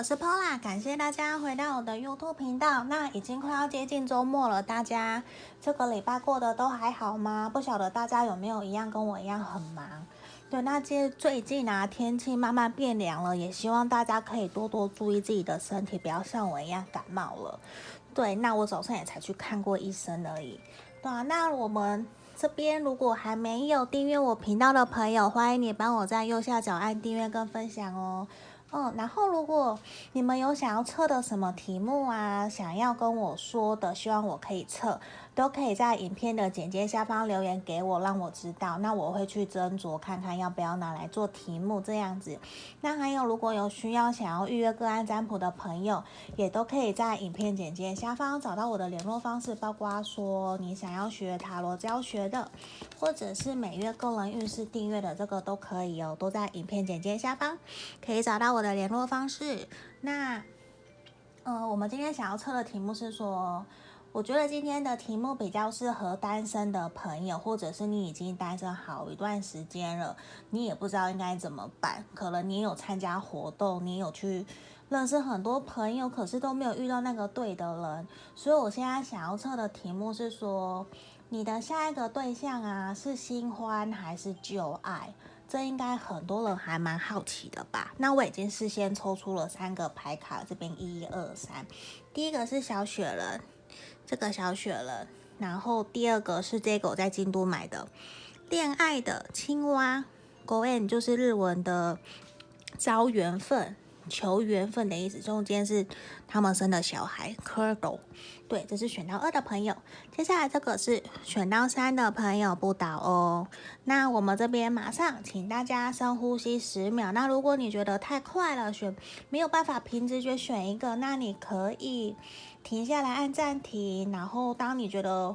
我是 Pola，感谢大家回到我的 YouTube 频道。那已经快要接近周末了，大家这个礼拜过得都还好吗？不晓得大家有没有一样跟我一样很忙？对，那接最近啊，天气慢慢变凉了，也希望大家可以多多注意自己的身体，不要像我一样感冒了。对，那我早上也才去看过医生而已。对啊，那我们这边如果还没有订阅我频道的朋友，欢迎你帮我在右下角按订阅跟分享哦。嗯，然后如果你们有想要测的什么题目啊，想要跟我说的，希望我可以测。都可以在影片的简介下方留言给我，让我知道，那我会去斟酌看看要不要拿来做题目这样子。那还有，如果有需要想要预约个案占卜的朋友，也都可以在影片简介下方找到我的联络方式，包括说你想要学塔罗教学的，或者是每月个人运势订阅的，这个都可以哦，都在影片简介下方可以找到我的联络方式。那，呃，我们今天想要测的题目是说。我觉得今天的题目比较适合单身的朋友，或者是你已经单身好一段时间了，你也不知道应该怎么办。可能你有参加活动，你有去认识很多朋友，可是都没有遇到那个对的人。所以我现在想要测的题目是说，你的下一个对象啊，是新欢还是旧爱？这应该很多人还蛮好奇的吧？那我已经事先抽出了三个牌卡，这边一二三，第一个是小雪人。这个小雪人，然后第二个是这个我在京都买的恋爱的青蛙，Goen 就是日文的招缘分、求缘分的意思，中间是他们生的小孩 Kurdo，对，这是选到二的朋友。接下来这个是选到三的朋友不倒哦。那我们这边马上请大家深呼吸十秒。那如果你觉得太快了，选没有办法凭直觉选一个，那你可以。停下来按暂停，然后当你觉得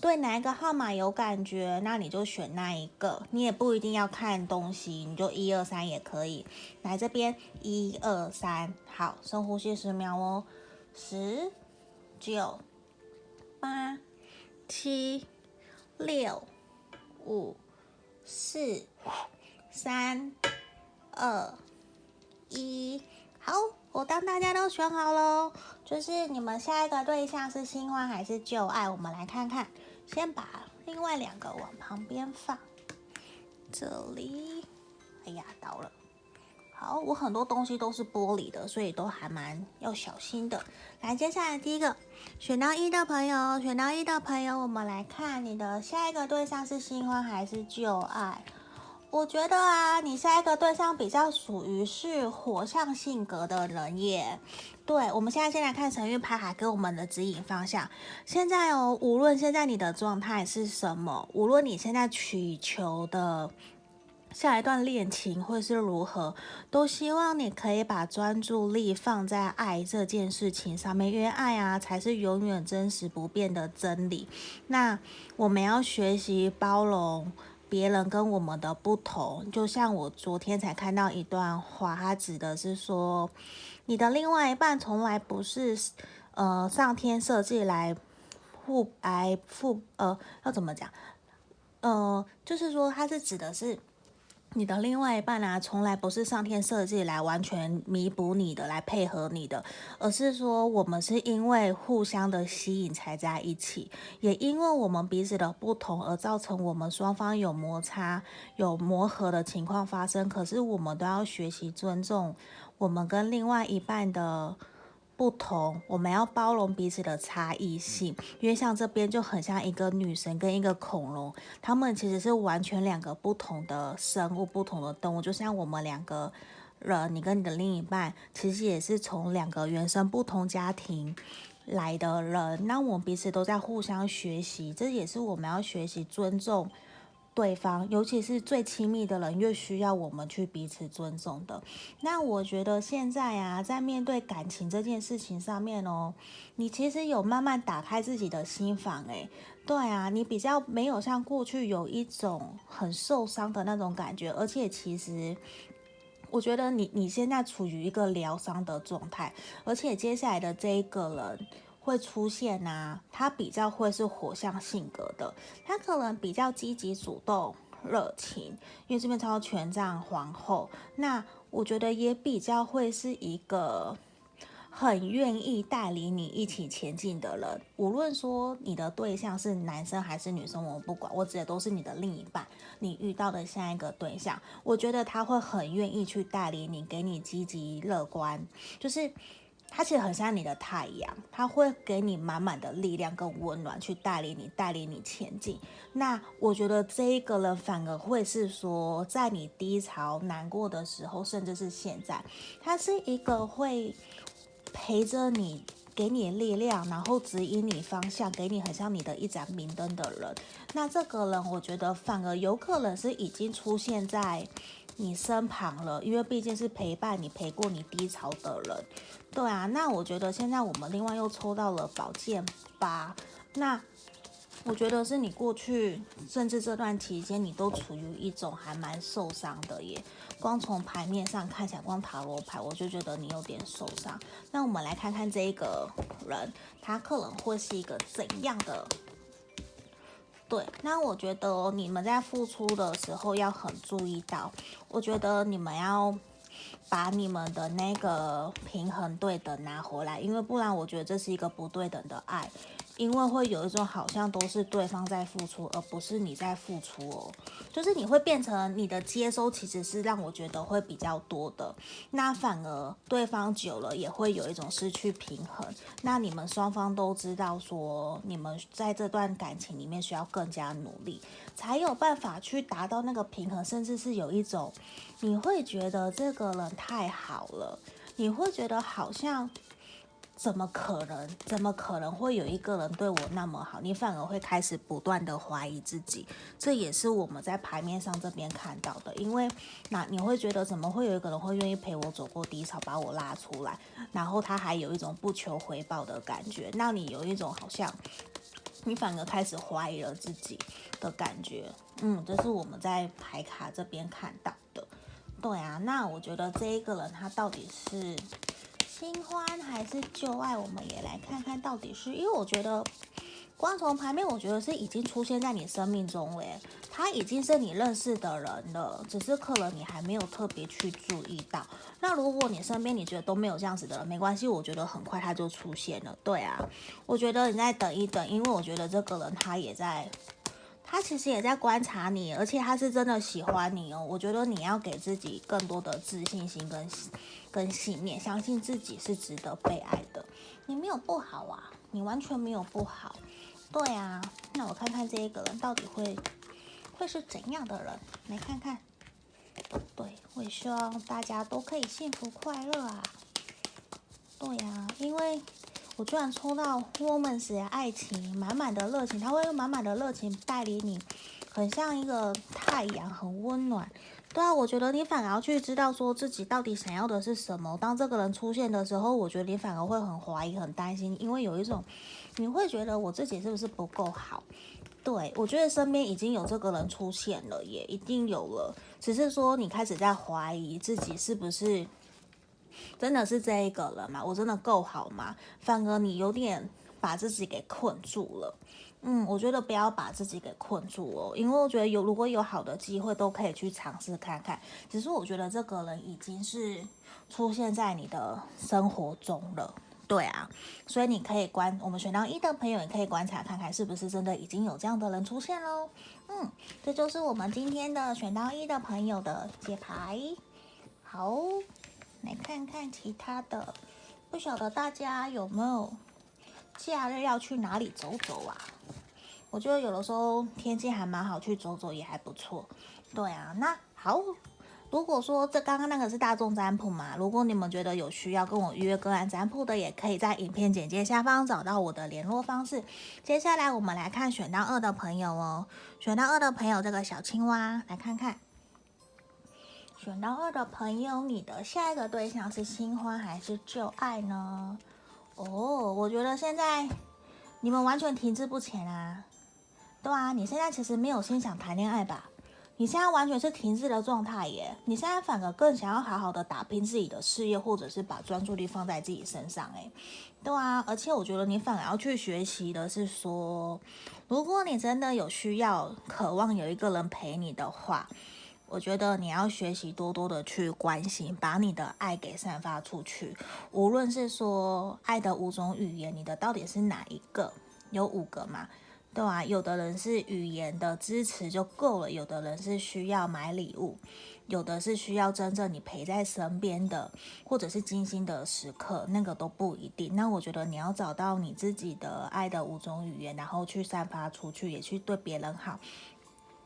对哪一个号码有感觉，那你就选那一个。你也不一定要看东西，你就一二三也可以。来这边一二三，好，深呼吸十秒哦，十、九、八、七、六、五、四、三、二、一，好。我当大家都选好了，就是你们下一个对象是新欢还是旧爱？我们来看看，先把另外两个往旁边放。这里，哎呀，倒了。好，我很多东西都是玻璃的，所以都还蛮要小心的。来，接下来第一个选到一的朋友，选到一的朋友，我们来看你的下一个对象是新欢还是旧爱？我觉得啊，你下一个对象比较属于是火象性格的人耶。对，我们现在先来看神諭牌卡给我们的指引方向。现在哦，无论现在你的状态是什么，无论你现在祈求的下一段恋情会是如何，都希望你可以把专注力放在爱这件事情上面，因为爱啊才是永远真实不变的真理。那我们要学习包容。别人跟我们的不同，就像我昨天才看到一段话，它指的是说，你的另外一半从来不是呃上天设计来互挨互呃要怎么讲？呃，就是说它是指的是。你的另外一半啊，从来不是上天设计来完全弥补你的，来配合你的，而是说我们是因为互相的吸引才在一起，也因为我们彼此的不同而造成我们双方有摩擦、有磨合的情况发生。可是我们都要学习尊重我们跟另外一半的。不同，我们要包容彼此的差异性，因为像这边就很像一个女神跟一个恐龙，他们其实是完全两个不同的生物、不同的动物，就像我们两个人，你跟你的另一半，其实也是从两个原生不同家庭来的人，那我们彼此都在互相学习，这也是我们要学习尊重。对方，尤其是最亲密的人，越需要我们去彼此尊重的。那我觉得现在啊，在面对感情这件事情上面哦，你其实有慢慢打开自己的心房，诶，对啊，你比较没有像过去有一种很受伤的那种感觉，而且其实我觉得你你现在处于一个疗伤的状态，而且接下来的这一个人。会出现呐、啊，他比较会是火象性格的，他可能比较积极主动、热情，因为这边超权杖皇后。那我觉得也比较会是一个很愿意带领你一起前进的人。无论说你的对象是男生还是女生，我不管，我指的都是你的另一半，你遇到的下一个对象，我觉得他会很愿意去带领你，给你积极乐观，就是。他其实很像你的太阳，他会给你满满的力量跟温暖，去带领你，带领你前进。那我觉得这一个人反而会是说，在你低潮、难过的时候，甚至是现在，他是一个会陪着你，给你力量，然后指引你方向，给你很像你的一盏明灯的人。那这个人，我觉得反而有可能是已经出现在你身旁了，因为毕竟是陪伴你、陪过你低潮的人。对啊，那我觉得现在我们另外又抽到了宝剑八，那我觉得是你过去甚至这段期间你都处于一种还蛮受伤的耶。光从牌面上看起来，光塔罗牌我就觉得你有点受伤。那我们来看看这一个人，他可能会是一个怎样的？对，那我觉得你们在付出的时候要很注意到，我觉得你们要。把你们的那个平衡对等拿回来，因为不然我觉得这是一个不对等的爱，因为会有一种好像都是对方在付出，而不是你在付出哦。就是你会变成你的接收其实是让我觉得会比较多的，那反而对方久了也会有一种失去平衡。那你们双方都知道说，你们在这段感情里面需要更加努力，才有办法去达到那个平衡，甚至是有一种。你会觉得这个人太好了，你会觉得好像怎么可能？怎么可能会有一个人对我那么好？你反而会开始不断的怀疑自己，这也是我们在牌面上这边看到的。因为那你会觉得怎么会有一个人会愿意陪我走过低潮，把我拉出来，然后他还有一种不求回报的感觉，让你有一种好像你反而开始怀疑了自己的感觉。嗯，这是我们在牌卡这边看到的。对啊，那我觉得这一个人他到底是新欢还是旧爱？我们也来看看到底是，因为我觉得光从牌面，我觉得是已经出现在你生命中了，他已经是你认识的人了，只是可能你还没有特别去注意到。那如果你身边你觉得都没有这样子的人，没关系，我觉得很快他就出现了。对啊，我觉得你再等一等，因为我觉得这个人他也在。他其实也在观察你，而且他是真的喜欢你哦。我觉得你要给自己更多的自信心跟跟信念，相信自己是值得被爱的。你没有不好啊，你完全没有不好。对啊，那我看看这一个人到底会会是怎样的人？来看看。对，我也希望大家都可以幸福快乐啊。对啊，因为。我居然抽到 Romance 的爱情，满满的热情，他会用满满的热情带领你，很像一个太阳，很温暖。对啊，我觉得你反而要去知道说自己到底想要的是什么。当这个人出现的时候，我觉得你反而会很怀疑、很担心，因为有一种你会觉得我自己是不是不够好？对，我觉得身边已经有这个人出现了，也一定有了，只是说你开始在怀疑自己是不是。真的是这一个人嘛？我真的够好吗？反而你有点把自己给困住了。嗯，我觉得不要把自己给困住哦，因为我觉得有如果有好的机会都可以去尝试看看。只是我觉得这个人已经是出现在你的生活中了。对啊，所以你可以观我们选到一的朋友也可以观察看看是不是真的已经有这样的人出现喽。嗯，这就是我们今天的选到一的朋友的解牌。好。来看看其他的，不晓得大家有没有假日要去哪里走走啊？我觉得有的时候天气还蛮好，去走走也还不错。对啊，那好，如果说这刚刚那个是大众占卜嘛，如果你们觉得有需要跟我预约个案占卜的，也可以在影片简介下方找到我的联络方式。接下来我们来看选到二的朋友哦，选到二的朋友这个小青蛙，来看看。选到二的朋友，你的下一个对象是新欢还是旧爱呢？哦，我觉得现在你们完全停滞不前啊。对啊，你现在其实没有心想谈恋爱吧？你现在完全是停滞的状态耶。你现在反而更想要好好的打拼自己的事业，或者是把专注力放在自己身上。哎，对啊，而且我觉得你反而要去学习的是说，如果你真的有需要、渴望有一个人陪你的话。我觉得你要学习多多的去关心，把你的爱给散发出去。无论是说爱的五种语言，你的到底是哪一个？有五个嘛？对啊，有的人是语言的支持就够了，有的人是需要买礼物。有的是需要真正你陪在身边的，或者是精心的时刻，那个都不一定。那我觉得你要找到你自己的爱的五种语言，然后去散发出去，也去对别人好，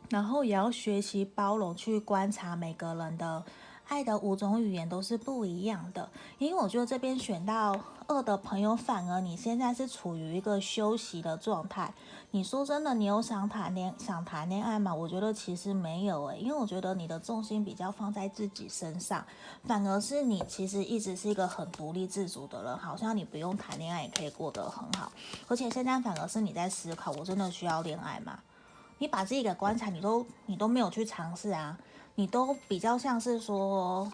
然后也要学习包容，去观察每个人的。爱的五种语言都是不一样的，因为我觉得这边选到二的朋友，反而你现在是处于一个休息的状态。你说真的，你有想谈恋想谈恋爱吗？我觉得其实没有诶，因为我觉得你的重心比较放在自己身上，反而是你其实一直是一个很独立自主的人，好像你不用谈恋爱也可以过得很好。而且现在反而是你在思考，我真的需要恋爱吗？你把自己给关起来，你都你都没有去尝试啊。你都比较像是说，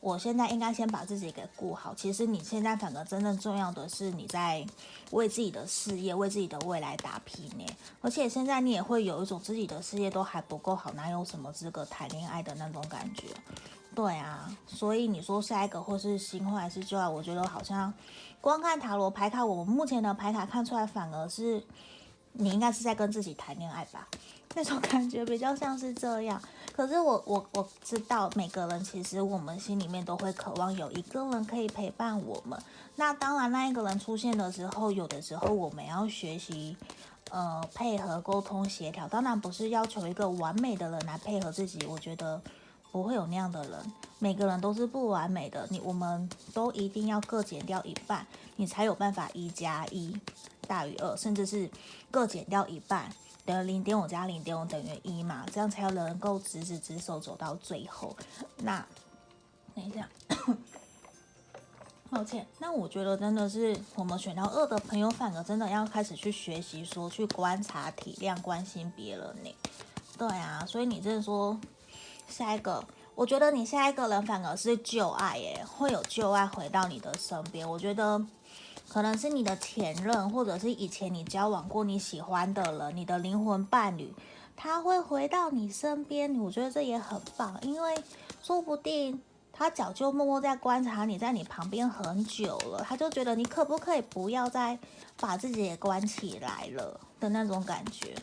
我现在应该先把自己给顾好。其实你现在反而真正重要的是你在为自己的事业、为自己的未来打拼呢。而且现在你也会有一种自己的事业都还不够好，哪有什么资格谈恋爱的那种感觉？对啊，所以你说下一个或是新欢还是旧爱，我觉得好像光看塔罗牌卡，我们目前的牌卡看出来，反而是你应该是在跟自己谈恋爱吧？那种感觉比较像是这样。可是我我我知道每个人其实我们心里面都会渴望有一个人可以陪伴我们。那当然，那一个人出现的时候，有的时候我们要学习，呃，配合、沟通、协调。当然不是要求一个完美的人来配合自己，我觉得不会有那样的人。每个人都是不完美的，你我们都一定要各减掉一半，你才有办法一加一大于二，甚至是各减掉一半。等于零点五加零点五等于一嘛，这样才能够执子之手走到最后。那等一下，抱歉。那我觉得真的是我们选到二的朋友，反而真的要开始去学习，说去观察、体谅、关心别人呢。对啊，所以你真的说下一个，我觉得你下一个人反而是旧爱耶，会有旧爱回到你的身边。我觉得。可能是你的前任，或者是以前你交往过你喜欢的人，你的灵魂伴侣，他会回到你身边。我觉得这也很棒，因为说不定他早就默默在观察你，在你旁边很久了，他就觉得你可不可以不要再把自己也关起来了的那种感觉。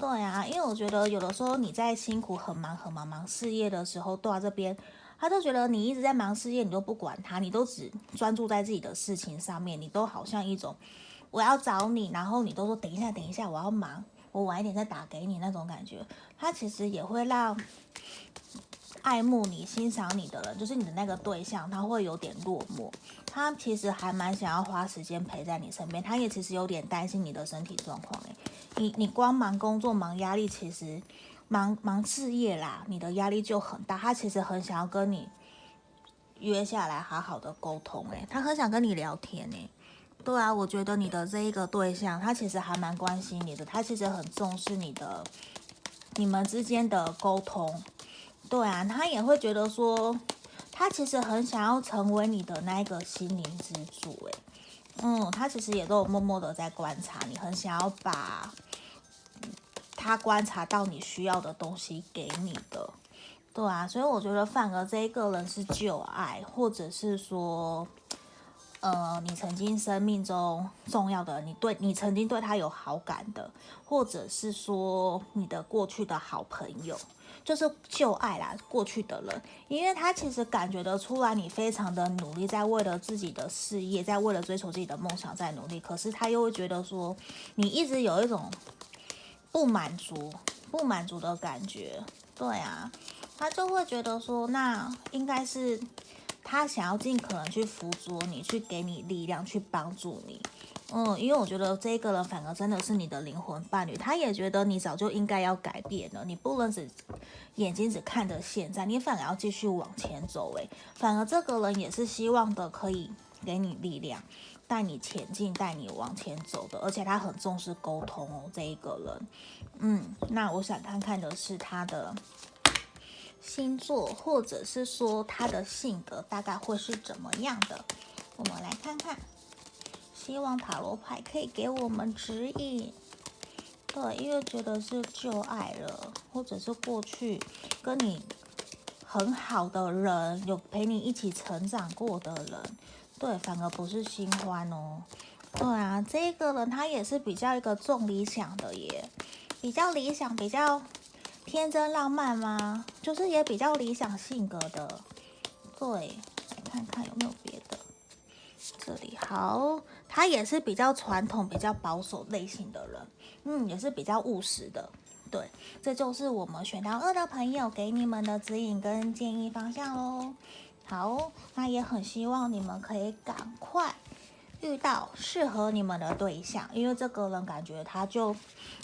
对啊，因为我觉得有的时候你在辛苦、很忙、很忙忙事业的时候，对啊这边。他就觉得你一直在忙事业，你都不管他，你都只专注在自己的事情上面，你都好像一种我要找你，然后你都说等一下，等一下，我要忙，我晚一点再打给你那种感觉。他其实也会让爱慕你、欣赏你的人，就是你的那个对象，他会有点落寞。他其实还蛮想要花时间陪在你身边，他也其实有点担心你的身体状况。诶，你你光忙工作、忙压力，其实。忙忙事业啦，你的压力就很大。他其实很想要跟你约下来好好的沟通，诶，他很想跟你聊天，诶，对啊，我觉得你的这一个对象，他其实还蛮关心你的，他其实很重视你的，你们之间的沟通，对啊，他也会觉得说，他其实很想要成为你的那一个心灵支柱，诶，嗯，他其实也都有默默的在观察你，很想要把。他观察到你需要的东西给你的，对啊，所以我觉得反而这一个人是旧爱，或者是说，呃，你曾经生命中重要的，你对你曾经对他有好感的，或者是说你的过去的好朋友，就是旧爱啦，过去的人，因为他其实感觉得出来你非常的努力，在为了自己的事业，在为了追求自己的梦想在努力，可是他又会觉得说你一直有一种。不满足，不满足的感觉，对啊，他就会觉得说，那应该是他想要尽可能去辅佐你，去给你力量，去帮助你，嗯，因为我觉得这个人反而真的是你的灵魂伴侣，他也觉得你早就应该要改变了，你不能只眼睛只看着现在，你反而要继续往前走，诶，反而这个人也是希望的，可以给你力量。带你前进，带你往前走的，而且他很重视沟通哦，这一个人，嗯，那我想看看的是他的星座，或者是说他的性格大概会是怎么样的，我们来看看，希望塔罗牌可以给我们指引。对，因为觉得是旧爱了，或者是过去跟你很好的人，有陪你一起成长过的人，对，反而不是新欢哦。对啊，这个人他也是比较一个重理想的耶，比较理想，比较天真浪漫吗？就是也比较理想性格的。对，来看看有没有别的。这里好，他也是比较传统、比较保守类型的人，嗯，也是比较务实的。对，这就是我们选到二的朋友给你们的指引跟建议方向喽。好，那也很希望你们可以赶快遇到适合你们的对象，因为这个人感觉他就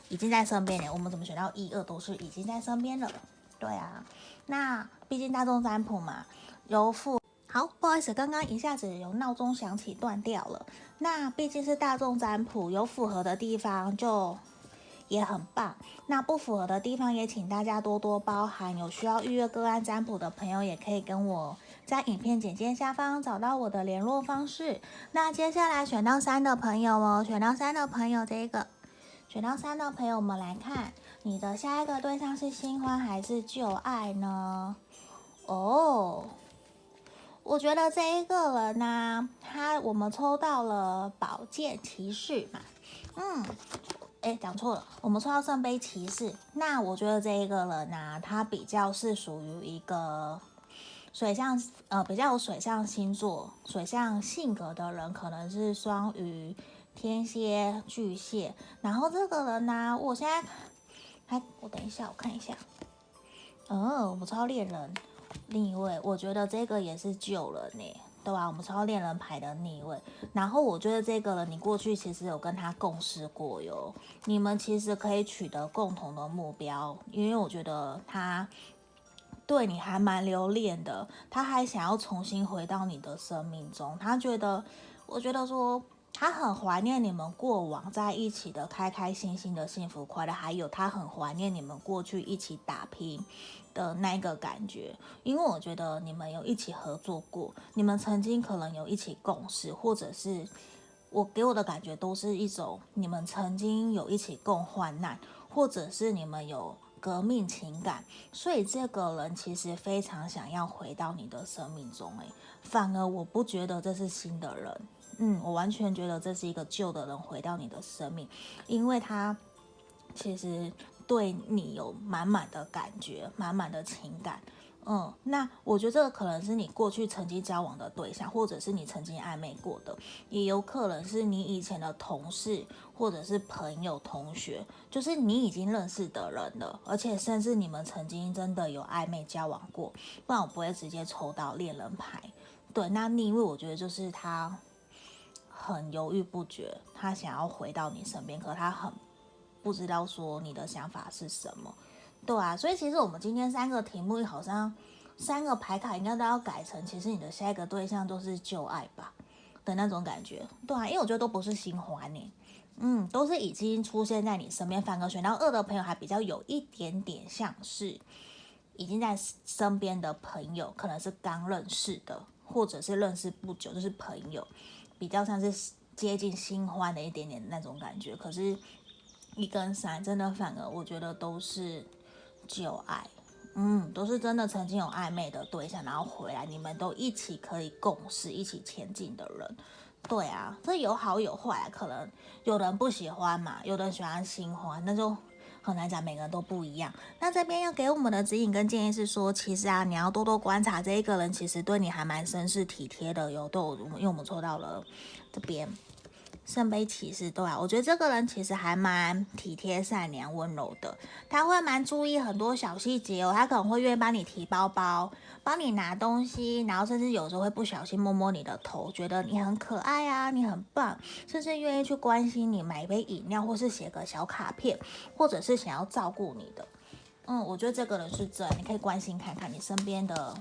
已经在身边了。我们怎么选到一二都是已经在身边了？对啊，那毕竟大众占卜嘛，有符。好，不好意思，刚刚一下子有闹钟响起断掉了。那毕竟是大众占卜，有符合的地方就。也很棒，那不符合的地方也请大家多多包涵。有需要预约个案占卜的朋友，也可以跟我在影片简介下方找到我的联络方式。那接下来选到三的朋友哦，选到三的朋友，这个选到三的朋友，我们来看你的下一个对象是新欢还是旧爱呢？哦，我觉得这一个人呢，他我们抽到了宝剑骑士嘛，嗯。哎，讲错了，我们抽到圣杯骑士。那我觉得这一个人呢、他比较是属于一个水象，呃，比较有水象星座、水象性格的人，可能是双鱼、天蝎、巨蟹。然后这个人呢、我现在还，我等一下，我看一下。哦，我们抽到恋人，另一位，我觉得这个也是旧人呢。对吧？我们抽恋人牌的逆位，然后我觉得这个人你过去其实有跟他共事过哟，你们其实可以取得共同的目标，因为我觉得他对你还蛮留恋的，他还想要重新回到你的生命中，他觉得，我觉得说他很怀念你们过往在一起的开开心心的幸福快乐，还有他很怀念你们过去一起打拼的那个感觉，因为我觉得你们有一起合作过，你们曾经可能有一起共事，或者是我给我的感觉都是一种你们曾经有一起共患难，或者是你们有革命情感，所以这个人其实非常想要回到你的生命中。诶，反而我不觉得这是新的人，嗯，我完全觉得这是一个旧的人回到你的生命，因为他其实。对你有满满的感觉，满满的情感，嗯，那我觉得这个可能是你过去曾经交往的对象，或者是你曾经暧昧过的，也有可能是你以前的同事，或者是朋友、同学，就是你已经认识的人了，而且甚至你们曾经真的有暧昧交往过，不然我不会直接抽到恋人牌。对，那逆位我觉得就是他很犹豫不决，他想要回到你身边，可他很。不知道说你的想法是什么，对啊，所以其实我们今天三个题目好像三个牌卡应该都要改成，其实你的下一个对象都是旧爱吧的那种感觉，对啊，因为我觉得都不是新欢呢，嗯，都是已经出现在你身边。反而选到二的朋友还比较有一点点像是已经在身边的朋友，可能是刚认识的，或者是认识不久就是朋友，比较像是接近新欢的一点点那种感觉，可是。一跟三真的反而我觉得都是旧爱，嗯，都是真的曾经有暧昧的对象，然后回来你们都一起可以共事、一起前进的人。对啊，这有好有坏，可能有人不喜欢嘛，有人喜欢新欢，那就很难讲，每个人都不一样。那这边要给我们的指引跟建议是说，其实啊，你要多多观察这一个人，其实对你还蛮绅士体贴的哟。都有，因为我们抽到了这边。圣杯骑士，对啊，我觉得这个人其实还蛮体贴、善良、温柔的。他会蛮注意很多小细节哦，他可能会愿意帮你提包包，帮你拿东西，然后甚至有时候会不小心摸摸你的头，觉得你很可爱啊，你很棒，甚至愿意去关心你，买一杯饮料，或是写个小卡片，或者是想要照顾你的。嗯，我觉得这个人是这样，你可以关心看看你身边的。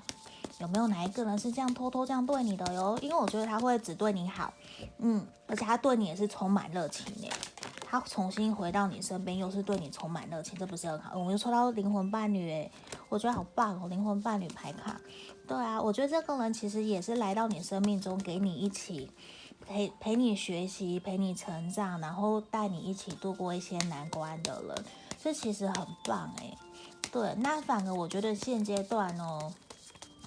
有没有哪一个人是这样偷偷这样对你的哟？因为我觉得他会只对你好，嗯，而且他对你也是充满热情诶。他重新回到你身边，又是对你充满热情，这不是很好？我们又抽到灵魂伴侣，诶，我觉得好棒哦，灵魂伴侣牌卡。对啊，我觉得这个人其实也是来到你生命中，给你一起陪陪你学习，陪你成长，然后带你一起度过一些难关的人，这其实很棒诶。对，那反而我觉得现阶段哦。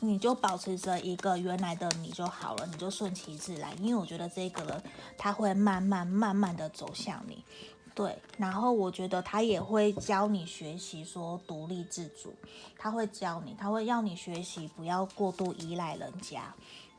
你就保持着一个原来的你就好了，你就顺其自然。因为我觉得这个人他会慢慢慢慢的走向你，对。然后我觉得他也会教你学习说独立自主，他会教你，他会要你学习不要过度依赖人家。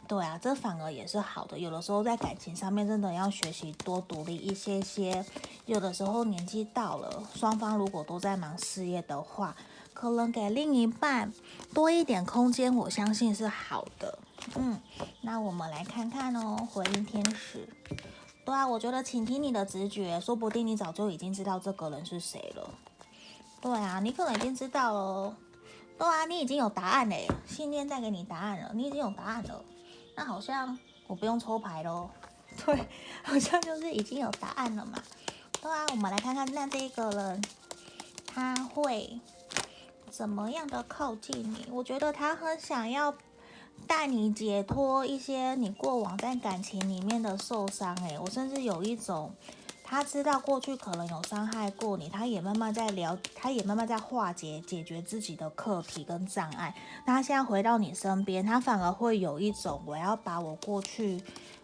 对啊，这反而也是好的。有的时候在感情上面真的要学习多独立一些些。有的时候年纪到了，双方如果都在忙事业的话，可能给另一半多一点空间，我相信是好的。嗯，那我们来看看哦，回应天使。对啊，我觉得请听你的直觉，说不定你早就已经知道这个人是谁了。对啊，你可能已经知道了。对啊，你已经有答案嘞，信念带给你答案了，你已经有答案了。那好像我不用抽牌喽，对，好像就是已经有答案了嘛。对啊，我们来看看那这个人他会怎么样的靠近你？我觉得他很想要带你解脱一些你过往在感情里面的受伤。诶，我甚至有一种。他知道过去可能有伤害过你，他也慢慢在聊，他也慢慢在化解、解决自己的课题跟障碍。那他现在回到你身边，他反而会有一种我要把我过去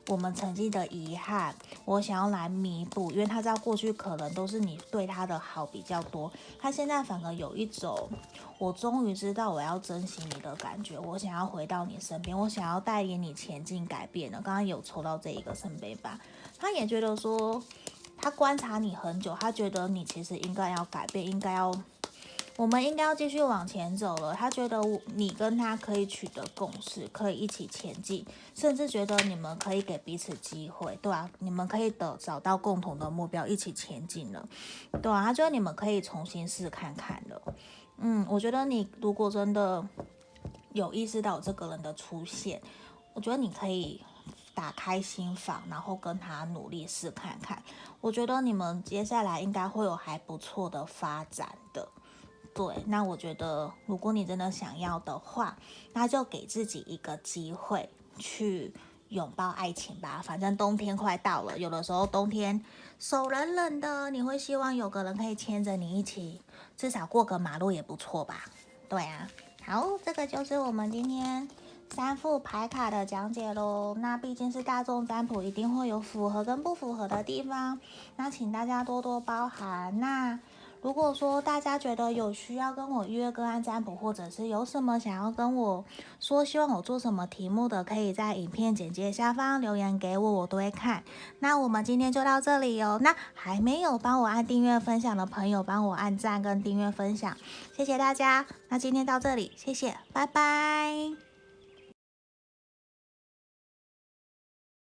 我们曾经的遗憾，我想要来弥补，因为他知道过去可能都是你对他的好比较多。他现在反而有一种我终于知道我要珍惜你的感觉，我想要回到你身边，我想要带领你前进改变了。刚刚有抽到这一个圣杯八，他也觉得说。他观察你很久，他觉得你其实应该要改变，应该要，我们应该要继续往前走了。他觉得你跟他可以取得共识，可以一起前进，甚至觉得你们可以给彼此机会，对啊，你们可以得找到共同的目标，一起前进了，对啊，他觉得你们可以重新试看看了。嗯，我觉得你如果真的有意识到这个人的出现，我觉得你可以。打开心房，然后跟他努力试看看。我觉得你们接下来应该会有还不错的发展的。对，那我觉得如果你真的想要的话，那就给自己一个机会去拥抱爱情吧。反正冬天快到了，有的时候冬天手冷冷的，你会希望有个人可以牵着你一起，至少过个马路也不错吧？对啊，好，这个就是我们今天。三副牌卡的讲解喽，那毕竟是大众占卜，一定会有符合跟不符合的地方，那请大家多多包涵。那如果说大家觉得有需要跟我约个案占卜，或者是有什么想要跟我说，希望我做什么题目的，可以在影片简介下方留言给我，我都会看。那我们今天就到这里哦。那还没有帮我按订阅分享的朋友，帮我按赞跟订阅分享，谢谢大家。那今天到这里，谢谢，拜拜。